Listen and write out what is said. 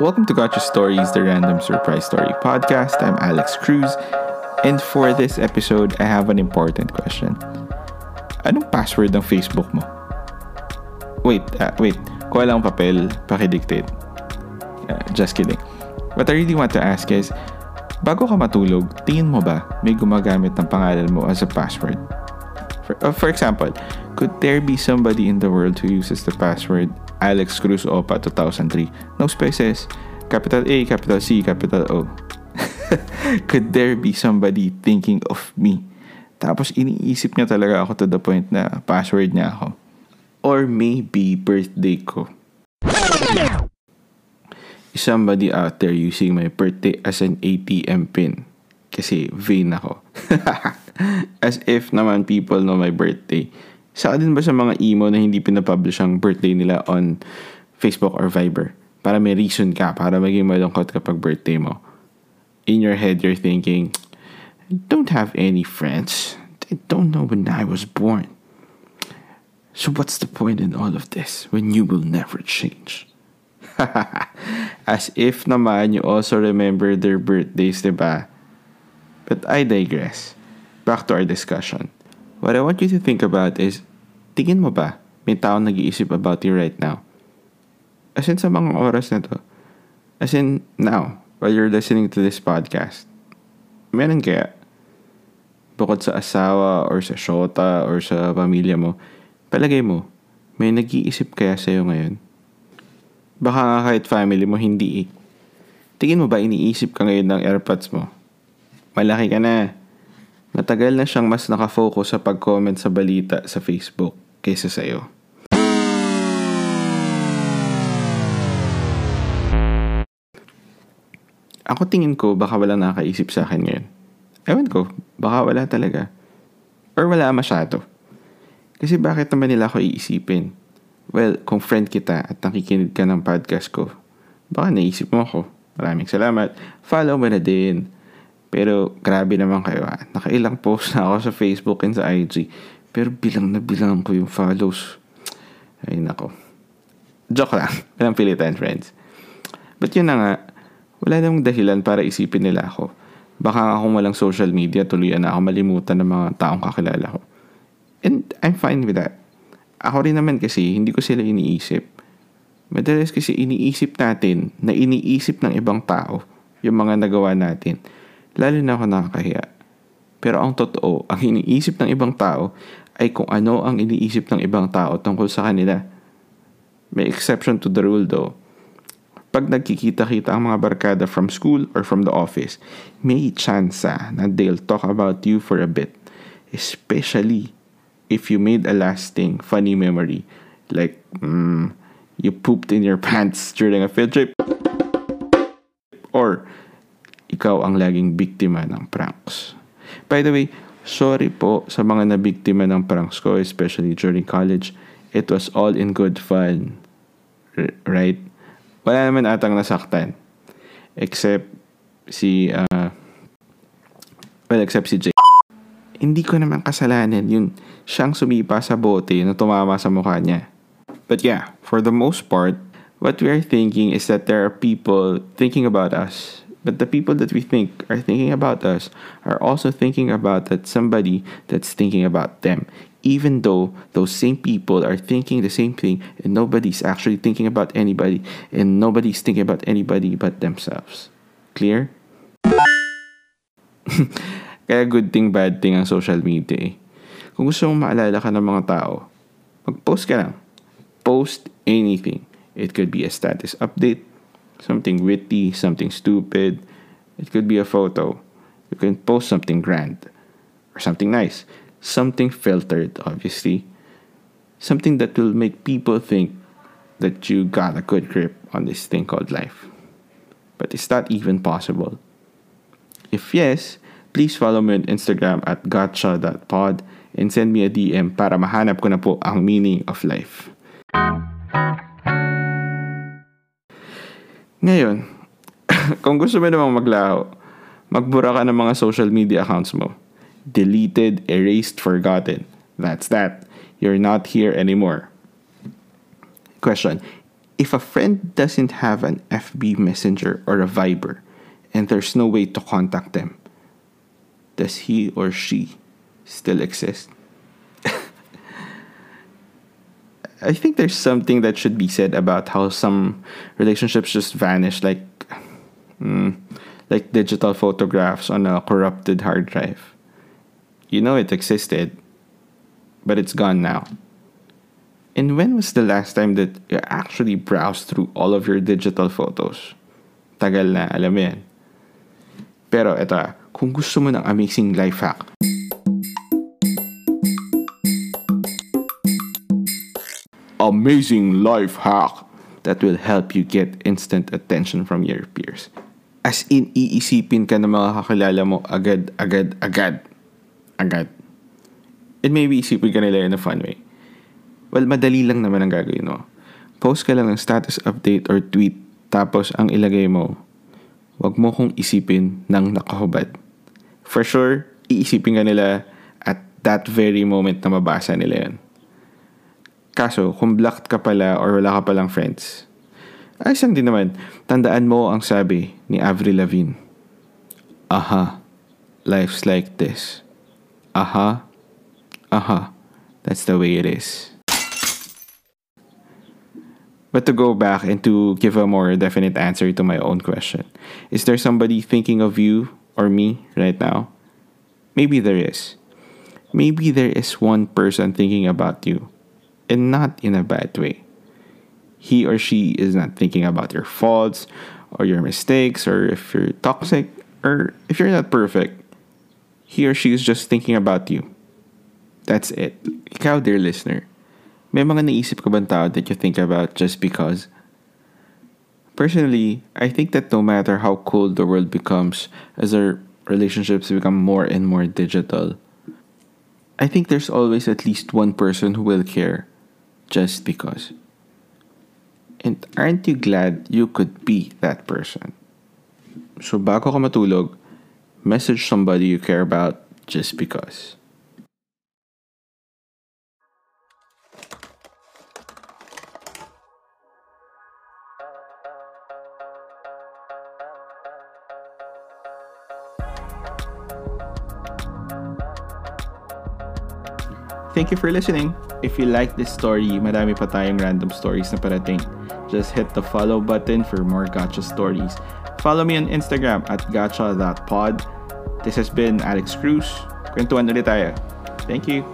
Welcome to Gotcha Stories, the Random Surprise Story podcast. I'm Alex Cruz, and for this episode, I have an important question. Anong password ng Facebook mo? Wait, uh, wait. Kuha lang papel, pakidictate. Uh, just kidding. What I really want to ask is, bago ka matulog, tingin mo ba may gumagamit ng pangalan mo as a password? For, uh, for example, could there be somebody in the world who uses the password Alex Cruz Opa 2003? No spaces. Capital A, capital C, capital O. could there be somebody thinking of me? Tapos iniisip niya talaga ako to the point na password niya ako. Or maybe birthday ko. Is somebody out there using my birthday as an ATM pin? Kasi vain ako. As if naman people know my birthday. Sa din ba sa mga emo na hindi pinapublish ang birthday nila on Facebook or Viber? Para may reason ka, para maging malungkot kapag birthday mo. In your head, you're thinking, I don't have any friends. I don't know when I was born. So what's the point in all of this when you will never change? As if naman you also remember their birthdays, diba? But I digress back to our discussion. What I want you to think about is, tingin mo ba may taong nag-iisip about you right now? As in sa mga oras na to. As in now, while you're listening to this podcast. Meron kaya? Bukod sa asawa or sa shota or sa pamilya mo, palagay mo, may nag-iisip kaya sa'yo ngayon? Baka nga kahit family mo, hindi eh. Tingin mo ba iniisip ka ngayon ng airpods mo? Malaki ka na Matagal na siyang mas nakafocus sa pag-comment sa balita sa Facebook kaysa sa iyo. Ako tingin ko baka wala nakaisip sa akin ngayon. Ewan ko, baka wala talaga. Or wala masyado. Kasi bakit naman nila ako iisipin? Well, kung friend kita at nakikinig ka ng podcast ko, baka naisip mo ako. Maraming salamat. Follow mo na din. Pero grabe naman kayo ha. Nakailang post na ako sa Facebook and sa IG. Pero bilang na bilang ko yung follows. Ay nako. Joke lang. Walang pilitan friends. But yun na nga. Wala namang dahilan para isipin nila ako. Baka akong walang social media, tuluyan na ako malimutan ng mga taong kakilala ko. And I'm fine with that. Ako rin naman kasi, hindi ko sila iniisip. Madalas kasi iniisip natin na iniisip ng ibang tao yung mga nagawa natin lalo na ako nakakahiya. Pero ang totoo, ang iniisip ng ibang tao ay kung ano ang iniisip ng ibang tao tungkol sa kanila. May exception to the rule though. Pag nagkikita-kita ang mga barkada from school or from the office, may chance na they'll talk about you for a bit. Especially if you made a lasting funny memory. Like, mm, you pooped in your pants during a field trip. Or, ikaw ang laging biktima ng pranks. By the way, sorry po sa mga nabiktima ng pranks ko, especially during college. It was all in good fun. Right? Wala naman atang nasaktan. Except si, uh, well, except si Jay. Hindi ko naman kasalanan yun. Siyang sumipa sa bote na tumama sa mukha niya. But yeah, for the most part, what we are thinking is that there are people thinking about us But the people that we think are thinking about us are also thinking about that somebody that's thinking about them. Even though those same people are thinking the same thing and nobody's actually thinking about anybody and nobody's thinking about anybody but themselves. Clear? Kaya good thing, bad thing ang social media eh. Kung gusto mong maalala ka ng mga tao, mag-post ka lang. Post anything. It could be a status update, something witty, something stupid. It could be a photo. You can post something grand or something nice, something filtered, obviously, something that will make people think that you got a good grip on this thing called life. But is that even possible? If yes, please follow me on Instagram at gotcha.pod and send me a DM para mahanap ko na po ang meaning of life. Ngayon, kung gusto mo namang maglaho, magbura ka ng mga social media accounts mo. Deleted, erased, forgotten. That's that. You're not here anymore. Question, if a friend doesn't have an FB Messenger or a Viber and there's no way to contact them, does he or she still exist? I think there's something that should be said about how some relationships just vanish like mm, like digital photographs on a corrupted hard drive. You know it existed, but it's gone now. And when was the last time that you actually browsed through all of your digital photos? Tagal na, alam yan. Pero eto ah, kung gusto mo ng amazing life hack, amazing life hack that will help you get instant attention from your peers. As in, iisipin ka ng mga kakilala mo agad, agad, agad. Agad. And maybe isipin ka nila in a fun way. Well, madali lang naman ang gagawin mo. Post ka lang ng status update or tweet tapos ang ilagay mo, wag mo kong isipin ng nakahubad. For sure, iisipin ka nila at that very moment na mabasa nila yun. Kaso, kung blocked ka pala or wala ka palang friends, ayos lang din naman. Tandaan mo ang sabi ni Avril Lavigne. Aha, life's like this. Aha, aha, that's the way it is. But to go back and to give a more definite answer to my own question, is there somebody thinking of you or me right now? Maybe there is. Maybe there is one person thinking about you, and not in a bad way. He or she is not thinking about your faults or your mistakes or if you're toxic or if you're not perfect. He or she is just thinking about you. That's it. Ikaw, dear listener, May mga naisip ka bang tao that you think about just because? Personally, I think that no matter how cold the world becomes as our relationships become more and more digital, I think there's always at least one person who will care just because. And aren't you glad you could be that person? So bago ka matulog, message somebody you care about just because. Thank you for listening. If you like this story, madami pa tayong random stories na parating. Just hit the follow button for more gotcha stories. Follow me on Instagram at gotcha.pod. This has been Alex Cruz. Kwentuhan ulit tayo. Thank you.